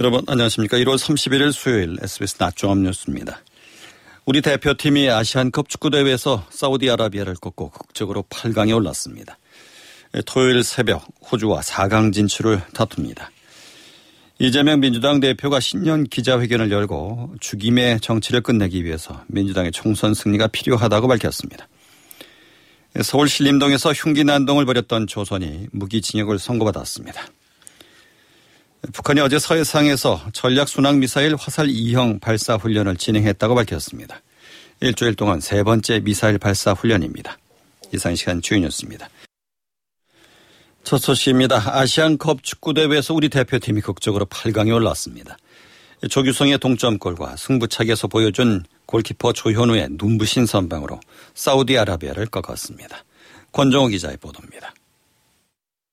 여러분 안녕하십니까. 1월 31일 수요일 SBS 낮종합 뉴스입니다. 우리 대표팀이 아시안컵 축구대회에서 사우디아라비아를 꺾고 극적으로 8강에 올랐습니다. 토요일 새벽 호주와 4강 진출을 다툽니다. 이재명 민주당 대표가 신년 기자회견을 열고 죽임의 정치를 끝내기 위해서 민주당의 총선 승리가 필요하다고 밝혔습니다. 서울 신림동에서 흉기 난동을 벌였던 조선이 무기징역을 선고받았습니다. 북한이 어제 서해상에서 전략순항미사일 화살 2형 발사 훈련을 진행했다고 밝혔습니다. 일주일 동안 세 번째 미사일 발사 훈련입니다. 이상 시간 주요 뉴스입니다. 첫 소식입니다. 아시안컵 축구대회에서 우리 대표팀이 극적으로 8강에 올랐습니다. 조규성의 동점골과 승부차기에서 보여준 골키퍼 조현우의 눈부신 선방으로 사우디아라비아를 꺾었습니다. 권정호 기자의 보도입니다.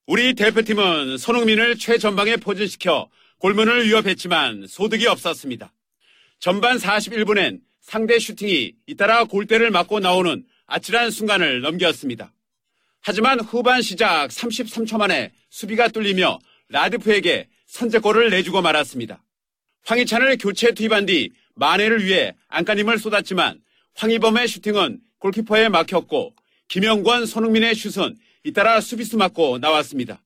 우리 대표팀은 손흥민을 최전방에 포진시켜 골문을 위협했지만 소득이 없었습니다. 전반 41분엔 상대 슈팅이 잇따라 골대를 맞고 나오는 아찔한 순간을 넘겼습니다. 하지만 후반 시작 33초 만에 수비가 뚫리며 라드프에게 선제골을 내주고 말았습니다. 황희찬을 교체 투입한 뒤 만회를 위해 안간힘을 쏟았지만 황희범의 슈팅은 골키퍼에 막혔고 김영권, 손흥민의 슛은 잇따라 수비수 맞고 나왔습니다.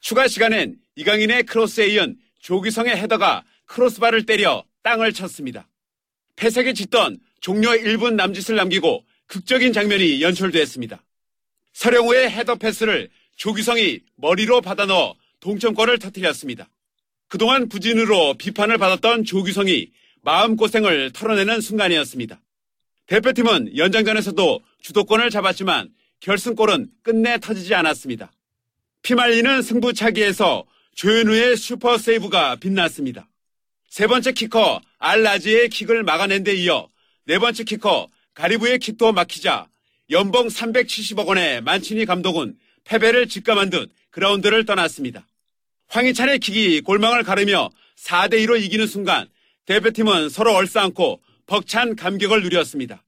추가 시간엔 이강인의 크로스에 이은 조기성의 헤더가 크로스바를 때려 땅을 쳤습니다. 패색이 짙던 종료 1분 남짓을 남기고 극적인 장면이 연출됐습니다. 서령우의 헤더 패스를 조기성이 머리로 받아 넣어 동점골을 터뜨렸습니다. 그동안 부진으로 비판을 받았던 조기성이 마음고생을 털어내는 순간이었습니다. 대표팀은 연장전에서도 주도권을 잡았지만 결승골은 끝내 터지지 않았습니다. 피말리는 승부차기에서 조현우의 슈퍼 세이브가 빛났습니다. 세 번째 키커 알라지의 킥을 막아낸 데 이어 네 번째 키커 가리부의 킥도 막히자 연봉 370억 원의 만치니 감독은 패배를 직감한 듯 그라운드를 떠났습니다. 황희찬의 킥이 골망을 가르며 4대2로 이기는 순간 대표팀은 서로 얼싸안고 벅찬 감격을 누렸습니다.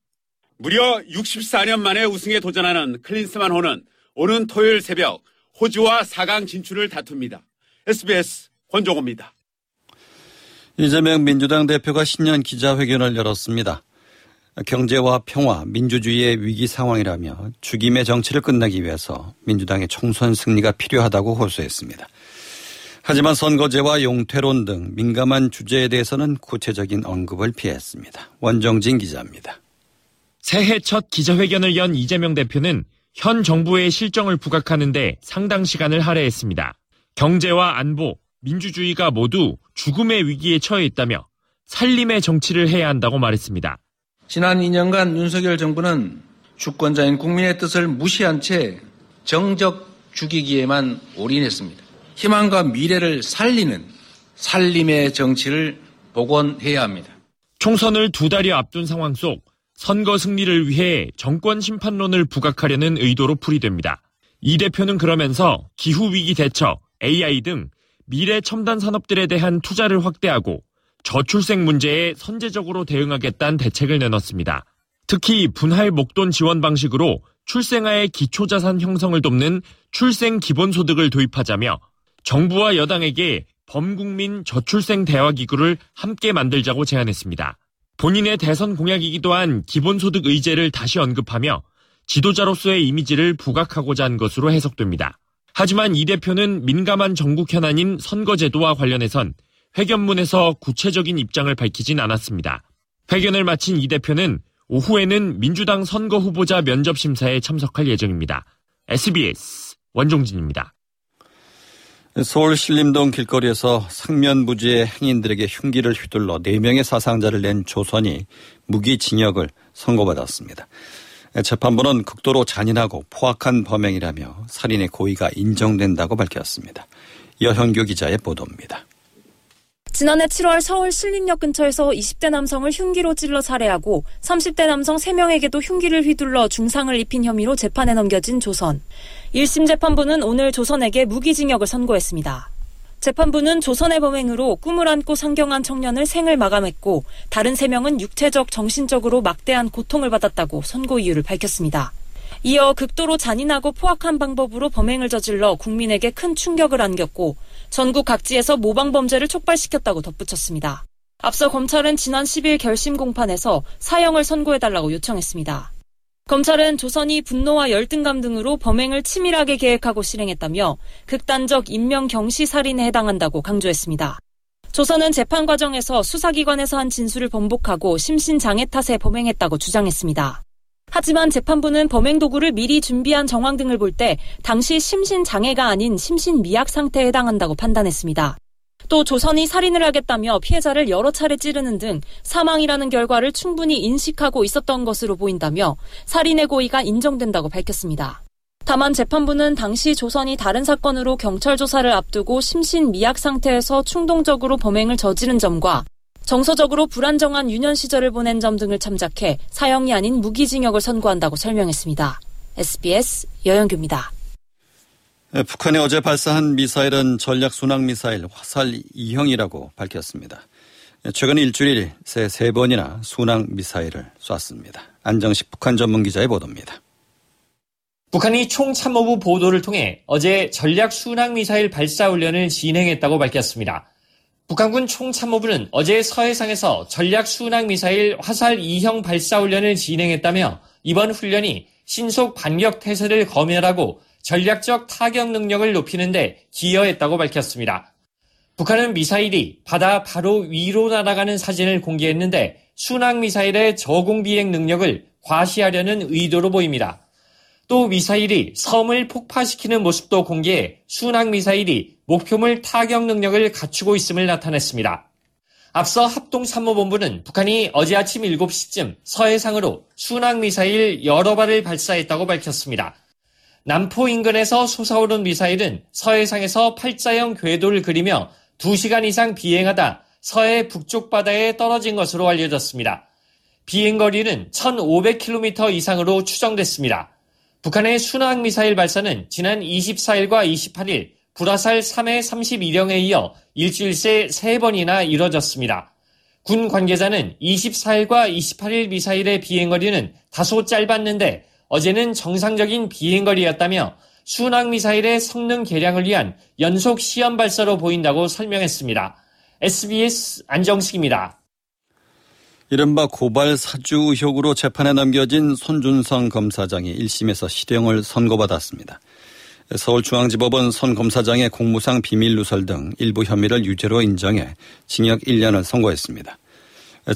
무려 64년 만에 우승에 도전하는 클린스만 호는 오는 토요일 새벽 호주와 4강 진출을 다툽니다. SBS 권종호입니다. 이재명 민주당 대표가 신년 기자회견을 열었습니다. 경제와 평화, 민주주의의 위기 상황이라며 죽임의 정치를 끝내기 위해서 민주당의 총선 승리가 필요하다고 호소했습니다. 하지만 선거제와 용태론 등 민감한 주제에 대해서는 구체적인 언급을 피했습니다. 원정진 기자입니다. 새해 첫 기자회견을 연 이재명 대표는 현 정부의 실정을 부각하는데 상당 시간을 할애했습니다. 경제와 안보, 민주주의가 모두 죽음의 위기에 처해 있다며 살림의 정치를 해야 한다고 말했습니다. 지난 2년간 윤석열 정부는 주권자인 국민의 뜻을 무시한 채 정적 죽이기에만 올인했습니다. 희망과 미래를 살리는 살림의 정치를 복원해야 합니다. 총선을 두 달여 앞둔 상황 속 선거 승리를 위해 정권 심판론을 부각하려는 의도로 풀이됩니다. 이 대표는 그러면서 기후위기 대처, AI 등 미래 첨단 산업들에 대한 투자를 확대하고 저출생 문제에 선제적으로 대응하겠다는 대책을 내놨습니다. 특히 분할 목돈 지원 방식으로 출생아의 기초자산 형성을 돕는 출생 기본소득을 도입하자며 정부와 여당에게 범국민 저출생 대화기구를 함께 만들자고 제안했습니다. 본인의 대선 공약이기도 한 기본소득 의제를 다시 언급하며 지도자로서의 이미지를 부각하고자 한 것으로 해석됩니다. 하지만 이 대표는 민감한 전국 현안인 선거제도와 관련해선 회견문에서 구체적인 입장을 밝히진 않았습니다. 회견을 마친 이 대표는 오후에는 민주당 선거 후보자 면접 심사에 참석할 예정입니다. SBS 원종진입니다. 서울 신림동 길거리에서 상면부지의 행인들에게 흉기를 휘둘러 4명의 사상자를 낸 조선이 무기징역을 선고받았습니다. 재판부는 극도로 잔인하고 포악한 범행이라며 살인의 고의가 인정된다고 밝혔습니다. 여현교 기자의 보도입니다. 지난해 7월 서울 신림역 근처에서 20대 남성을 흉기로 찔러 살해하고 30대 남성 3명에게도 흉기를 휘둘러 중상을 입힌 혐의로 재판에 넘겨진 조선. 1심 재판부는 오늘 조선에게 무기징역을 선고했습니다. 재판부는 조선의 범행으로 꿈을 안고 상경한 청년을 생을 마감했고 다른 3명은 육체적, 정신적으로 막대한 고통을 받았다고 선고 이유를 밝혔습니다. 이어 극도로 잔인하고 포악한 방법으로 범행을 저질러 국민에게 큰 충격을 안겼고 전국 각지에서 모방 범죄를 촉발시켰다고 덧붙였습니다. 앞서 검찰은 지난 10일 결심 공판에서 사형을 선고해달라고 요청했습니다. 검찰은 조선이 분노와 열등감 등으로 범행을 치밀하게 계획하고 실행했다며 극단적 인명 경시 살인에 해당한다고 강조했습니다. 조선은 재판 과정에서 수사기관에서 한 진술을 번복하고 심신장애 탓에 범행했다고 주장했습니다. 하지만 재판부는 범행 도구를 미리 준비한 정황 등을 볼 때 당시 심신장애가 아닌 심신미약 상태에 해당한다고 판단했습니다. 또 조선이 살인을 하겠다며 피해자를 여러 차례 찌르는 등 사망이라는 결과를 충분히 인식하고 있었던 것으로 보인다며 살인의 고의가 인정된다고 밝혔습니다. 다만 재판부는 당시 조선이 다른 사건으로 경찰 조사를 앞두고 심신 미약 상태에서 충동적으로 범행을 저지른 점과 정서적으로 불안정한 유년 시절을 보낸 점 등을 참작해 사형이 아닌 무기징역을 선고한다고 설명했습니다. SBS 여영규입니다. 예, 북한이 어제 발사한 미사일은 전략 순항 미사일 화살 2형이라고 밝혔습니다. 예, 최근 일주일 새 세 번이나 순항 미사일을 쐈습니다. 안정식 북한 전문 기자의 보도입니다. 북한이 총참모부 보도를 통해 어제 전략 순항 미사일 발사 훈련을 진행했다고 밝혔습니다. 북한군 총참모부는 어제 서해상에서 전략 순항 미사일 화살 2형 발사 훈련을 진행했다며 이번 훈련이 신속 반격 태세를 검열하고 전략적 타격 능력을 높이는데 기여했다고 밝혔습니다. 북한은 미사일이 바다 바로 위로 날아가는 사진을 공개했는데 순항 미사일의 저공 비행 능력을 과시하려는 의도로 보입니다. 또 미사일이 섬을 폭파시키는 모습도 공개해 순항 미사일이 목표물 타격 능력을 갖추고 있음을 나타냈습니다. 앞서 합동参謀본부는 북한이 어제 아침 7시쯤 서해상으로 순항 미사일 여러 발을 발사했다고 밝혔습니다. 남포 인근에서 솟아오른 미사일은 서해상에서 팔자형 궤도를 그리며 2시간 이상 비행하다 서해 북쪽 바다에 떨어진 것으로 알려졌습니다. 비행거리는 1,500km 이상으로 추정됐습니다. 북한의 순항 미사일 발사는 지난 24일과 28일 불화살 3회 32령에 이어 일주일 새 3번이나 이뤄졌습니다. 군 관계자는 24일과 28일 미사일의 비행거리는 다소 짧았는데 어제는 정상적인 비행거리였다며 순항 미사일의 성능 개량을 위한 연속 시험 발사로 보인다고 설명했습니다. SBS 안정식입니다. 이른바 고발 사주 의혹으로 재판에 넘겨진 손준성 검사장이 1심에서 실형을 선고받았습니다. 서울중앙지법은 손 검사장의 공무상 비밀 누설 등 일부 혐의를 유죄로 인정해 징역 1년을 선고했습니다.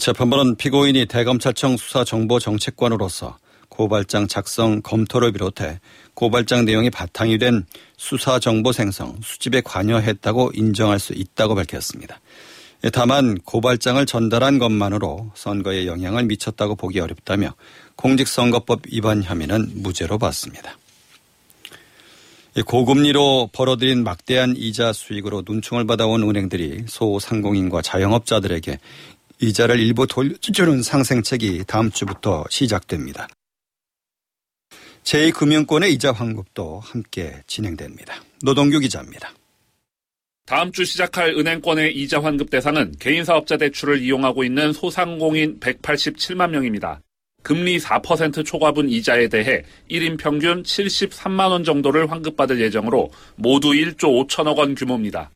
재판부는 피고인이 대검찰청 수사정보정책관으로서 고발장 작성 검토를 비롯해 고발장 내용이 바탕이 된 수사 정보 생성, 수집에 관여했다고 인정할 수 있다고 밝혔습니다. 예, 다만 고발장을 전달한 것만으로 선거에 영향을 미쳤다고 보기 어렵다며 공직선거법 위반 혐의는 무죄로 봤습니다. 고금리로 벌어들인 막대한 이자 수익으로 눈총을 받아온 은행들이 소상공인과 자영업자들에게 이자를 일부 돌려주는 상생책이 다음 주부터 시작됩니다. 제2금융권의 이자 환급도 함께 진행됩니다. 노동규 기자입니다. 다음 주 시작할 은행권의 이자 환급 대상은 개인사업자 대출을 이용하고 있는 소상공인 187만 명입니다. 금리 4% 초과분 이자에 대해 1인 평균 73만 원 정도를 환급받을 예정으로 모두 1조 5천억 원 규모입니다.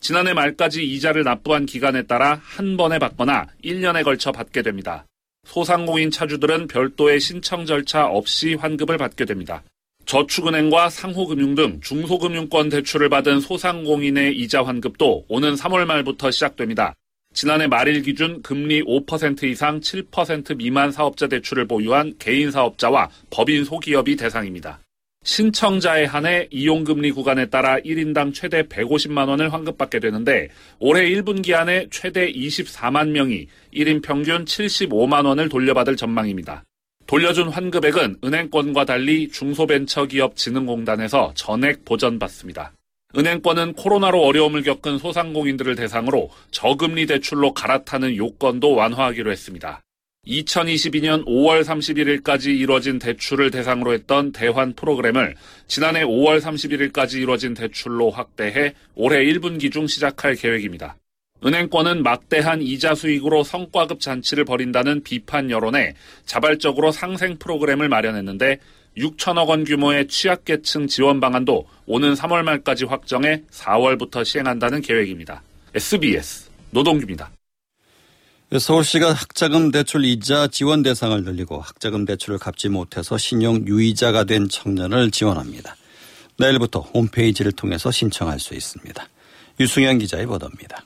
지난해 말까지 이자를 납부한 기간에 따라 한 번에 받거나 1년에 걸쳐 받게 됩니다. 소상공인 차주들은 별도의 신청 절차 없이 환급을 받게 됩니다. 저축은행과 상호금융 등 중소금융권 대출을 받은 소상공인의 이자 환급도 오는 3월 말부터 시작됩니다. 지난해 말일 기준 금리 5% 이상 7% 미만 사업자 대출을 보유한 개인 사업자와 법인 소기업이 대상입니다. 신청자에 한해 이용금리 구간에 따라 1인당 최대 150만 원을 환급받게 되는데 올해 1분기 안에 최대 24만 명이 1인 평균 75만 원을 돌려받을 전망입니다. 돌려준 환급액은 은행권과 달리 중소벤처기업진흥공단에서 전액 보전받습니다. 은행권은 코로나로 어려움을 겪은 소상공인들을 대상으로 저금리 대출로 갈아타는 요건도 완화하기로 했습니다. 2022년 5월 31일까지 이뤄진 대출을 대상으로 했던 대환 프로그램을 지난해 5월 31일까지 이뤄진 대출로 확대해 올해 1분기 중 시작할 계획입니다. 은행권은 막대한 이자 수익으로 성과급 잔치를 벌인다는 비판 여론에 자발적으로 상생 프로그램을 마련했는데 6천억 원 규모의 취약계층 지원 방안도 오는 3월 말까지 확정해 4월부터 시행한다는 계획입니다. SBS 노동규입니다. 서울시가 학자금 대출 이자 지원 대상을 늘리고 학자금 대출을 갚지 못해서 신용 유의자가 된 청년을 지원합니다. 내일부터 홈페이지를 통해서 신청할 수 있습니다. 유승현 기자의 보도입니다.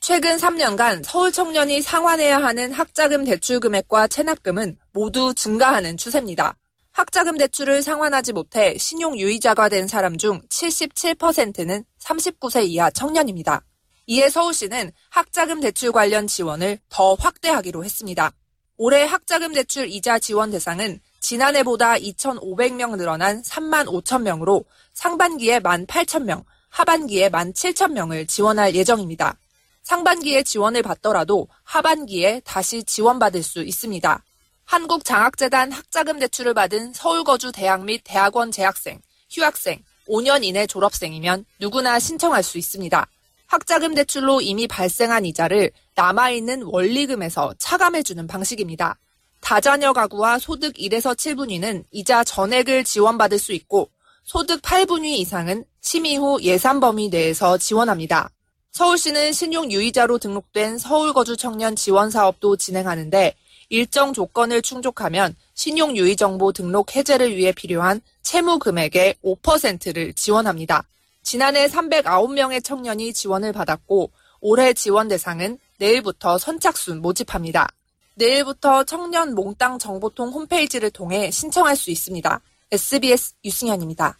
최근 3년간 서울 청년이 상환해야 하는 학자금 대출 금액과 체납금은 모두 증가하는 추세입니다. 학자금 대출을 상환하지 못해 신용 유의자가 된 사람 중 77%는 39세 이하 청년입니다. 이에 서울시는 학자금 대출 관련 지원을 더 확대하기로 했습니다. 올해 학자금 대출 이자 지원 대상은 지난해보다 2,500명 늘어난 3만 5천 명으로 상반기에 1만 8천 명, 하반기에 1만 7천 명을 지원할 예정입니다. 상반기에 지원을 받더라도 하반기에 다시 지원받을 수 있습니다. 한국장학재단 학자금 대출을 받은 서울 거주 대학 및 대학원 재학생, 휴학생, 5년 이내 졸업생이면 누구나 신청할 수 있습니다. 학자금 대출로 이미 발생한 이자를 남아있는 원리금에서 차감해주는 방식입니다. 다자녀 가구와 소득 1에서 7분위는 이자 전액을 지원받을 수 있고 소득 8분위 이상은 심의 후 예산 범위 내에서 지원합니다. 서울시는 신용 유의자로 등록된 서울 거주 청년 지원 사업도 진행하는데 일정 조건을 충족하면 신용 유의 정보 등록 해제를 위해 필요한 채무 금액의 5%를 지원합니다. 지난해 309명의 청년이 지원을 받았고 올해 지원 대상은 내일부터 선착순 모집합니다. 내일부터 청년 몽땅 정보통 홈페이지를 통해 신청할 수 있습니다. SBS 유승현입니다.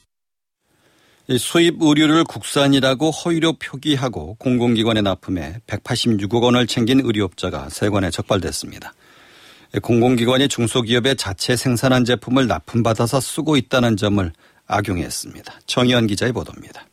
수입 의류를 국산이라고 허위로 표기하고 공공기관에 납품해 186억 원을 챙긴 의류업자가 세관에 적발됐습니다. 공공기관이 중소기업의 자체 생산한 제품을 납품받아서 쓰고 있다는 점을 악용했습니다. 정의원 기자의 보도입니다.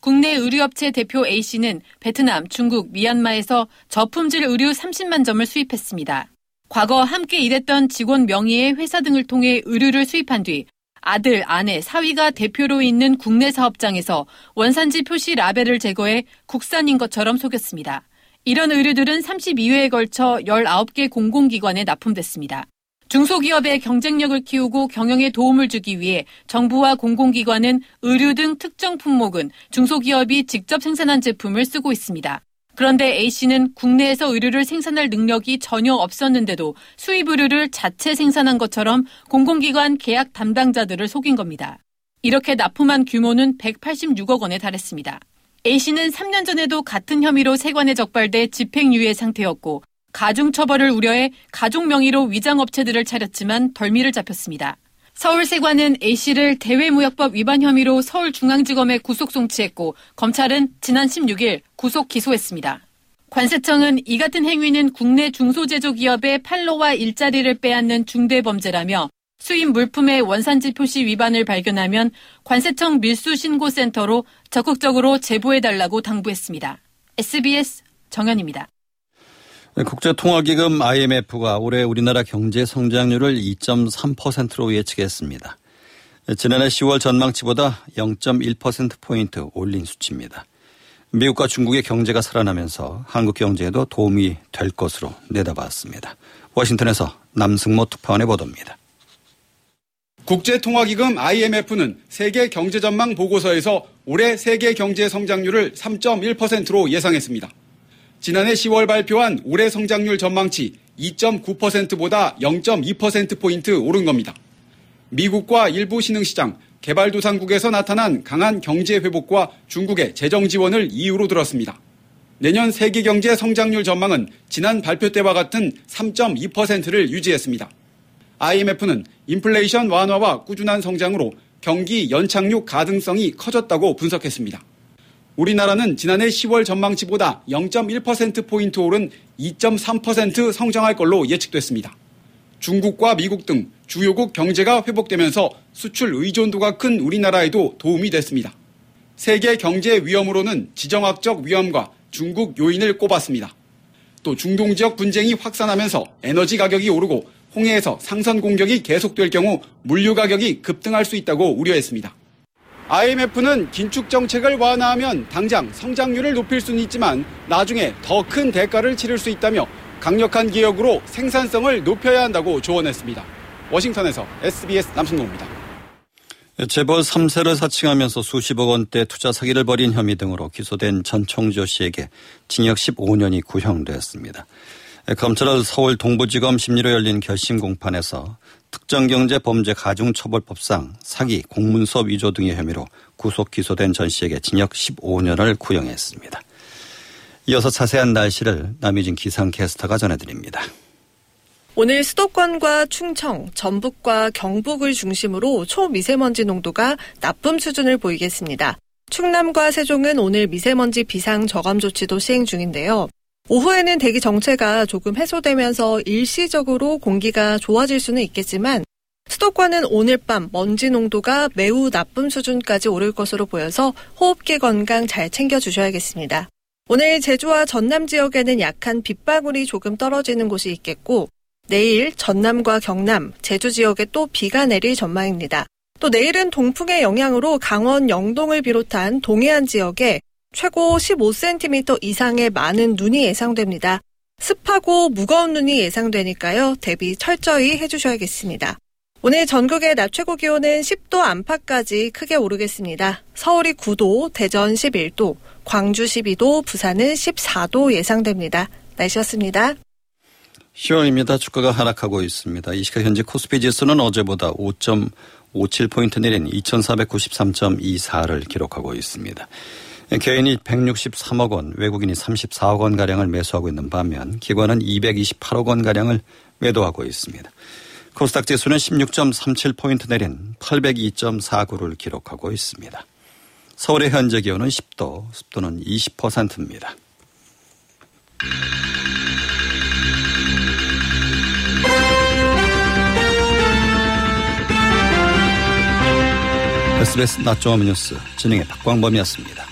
국내 의류업체 대표 A씨는 베트남, 중국, 미얀마에서 저품질 의류 30만 점을 수입했습니다. 과거 함께 일했던 직원 명의의 회사 등을 통해 의류를 수입한 뒤 아들, 아내, 사위가 대표로 있는 국내 사업장에서 원산지 표시 라벨을 제거해 국산인 것처럼 속였습니다. 이런 의류들은 32회에 걸쳐 19개 공공기관에 납품됐습니다. 중소기업의 경쟁력을 키우고 경영에 도움을 주기 위해 정부와 공공기관은 의류 등 특정 품목은 중소기업이 직접 생산한 제품을 쓰고 있습니다. 그런데 A씨는 국내에서 의류를 생산할 능력이 전혀 없었는데도 수입 의류를 자체 생산한 것처럼 공공기관 계약 담당자들을 속인 겁니다. 이렇게 납품한 규모는 186억 원에 달했습니다. A씨는 3년 전에도 같은 혐의로 세관에 적발돼 집행유예 상태였고 가중처벌을 우려해 가족 명의로 위장업체들을 차렸지만 덜미를 잡혔습니다. 서울세관은 A씨를 대외무역법 위반 혐의로 서울중앙지검에 구속 송치했고 검찰은 지난 16일 구속 기소했습니다. 관세청은 이 같은 행위는 국내 중소제조기업의 판로와 일자리를 빼앗는 중대범죄라며 수입 물품의 원산지 표시 위반을 발견하면 관세청 밀수신고센터로 적극적으로 제보해달라고 당부했습니다. SBS 정현입니다. 국제통화기금 IMF가 올해 우리나라 경제 성장률을 2.3%로 예측했습니다. 지난해 10월 전망치보다 0.1%포인트 올린 수치입니다. 미국과 중국의 경제가 살아나면서 한국 경제에도 도움이 될 것으로 내다봤습니다. 워싱턴에서 남승모 특파원의 보도입니다. 국제통화기금 IMF는 세계 경제 전망 보고서에서 올해 세계 경제 성장률을 3.1%로 예상했습니다. 지난해 10월 발표한 올해 성장률 전망치 2.9%보다 0.2%포인트 오른 겁니다. 미국과 일부 신흥시장, 개발도상국에서 나타난 강한 경제 회복과 중국의 재정 지원을 이유로 들었습니다. 내년 세계 경제 성장률 전망은 지난 발표 때와 같은 3.2%를 유지했습니다. IMF는 인플레이션 완화와 꾸준한 성장으로 경기 연착륙 가능성이 커졌다고 분석했습니다. 우리나라는 지난해 10월 전망치보다 0.1%포인트 오른 2.3% 성장할 걸로 예측됐습니다. 중국과 미국 등 주요국 경제가 회복되면서 수출 의존도가 큰 우리나라에도 도움이 됐습니다. 세계 경제 위험으로는 지정학적 위험과 중국 요인을 꼽았습니다. 또 중동 지역 분쟁이 확산하면서 에너지 가격이 오르고 홍해에서 상선 공격이 계속될 경우 물류 가격이 급등할 수 있다고 우려했습니다. IMF는 긴축 정책을 완화하면 당장 성장률을 높일 수는 있지만 나중에 더 큰 대가를 치를 수 있다며 강력한 개혁으로 생산성을 높여야 한다고 조언했습니다. 워싱턴에서 SBS 남순동입니다. 재벌 3세를 사칭하면서 수십억 원대 투자 사기를 벌인 혐의 등으로 기소된 전청조 씨에게 징역 15년이 구형되었습니다. 검찰은 서울 동부지검 심리로 열린 결심 공판에서 특정경제범죄가중처벌법상 사기, 공문서 위조 등의 혐의로 구속 기소된 전 씨에게 징역 15년을 구형했습니다. 이어서 자세한 날씨를 남희진 기상캐스터가 전해드립니다. 오늘 수도권과 충청, 전북과 경북을 중심으로 초미세먼지 농도가 나쁨 수준을 보이겠습니다. 충남과 세종은 오늘 미세먼지 비상 저감 조치도 시행 중인데요. 오후에는 대기 정체가 조금 해소되면서 일시적으로 공기가 좋아질 수는 있겠지만 수도권은 오늘 밤 먼지 농도가 매우 나쁨 수준까지 오를 것으로 보여서 호흡기 건강 잘 챙겨주셔야겠습니다. 오늘 제주와 전남 지역에는 약한 빗방울이 조금 떨어지는 곳이 있겠고 내일 전남과 경남, 제주 지역에 또 비가 내릴 전망입니다. 또 내일은 동풍의 영향으로 강원 영동을 비롯한 동해안 지역에 최고 15cm 이상의 많은 눈이 예상됩니다. 습하고 무거운 눈이 예상되니까요. 대비 철저히 해주셔야겠습니다. 오늘 전국의 낮 최고 기온은 10도 안팎까지 크게 오르겠습니다. 서울이 9도, 대전 11도, 광주 12도, 부산은 14도 예상됩니다. 날씨였습니다. 10월입니다. 주가가 하락하고 있습니다. 이 시각 현재 코스피 지수는 어제보다 5.57포인트 내린 2493.24를 기록하고 있습니다. 개인이 163억 원, 외국인이 34억 원 가량을 매수하고 있는 반면 기관은 228억 원 가량을 매도하고 있습니다. 코스닥 지수는 16.37포인트 내린 802.49를 기록하고 있습니다. 서울의 현재 기온은 10도, 습도는 20%입니다. SBS 낮 종합 뉴스 진행의 박광범이었습니다.